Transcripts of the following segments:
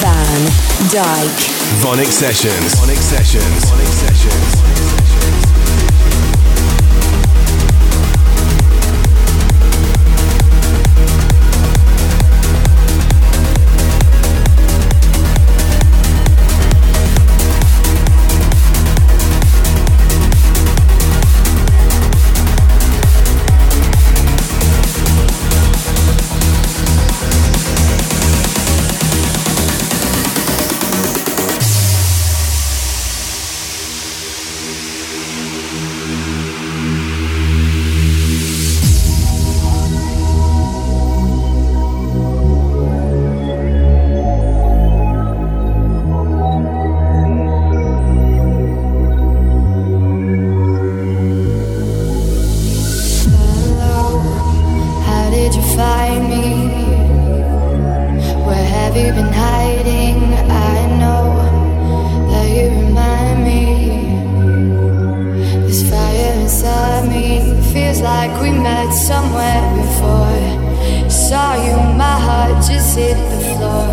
Van Dyk. VONYC Sessions. VONYC Sessions. VONYC Sessions. Hit the floor.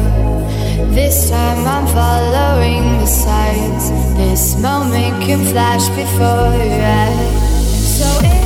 This time I'm following the signs. This moment can flash before your eyes. So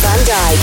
Van Dyk.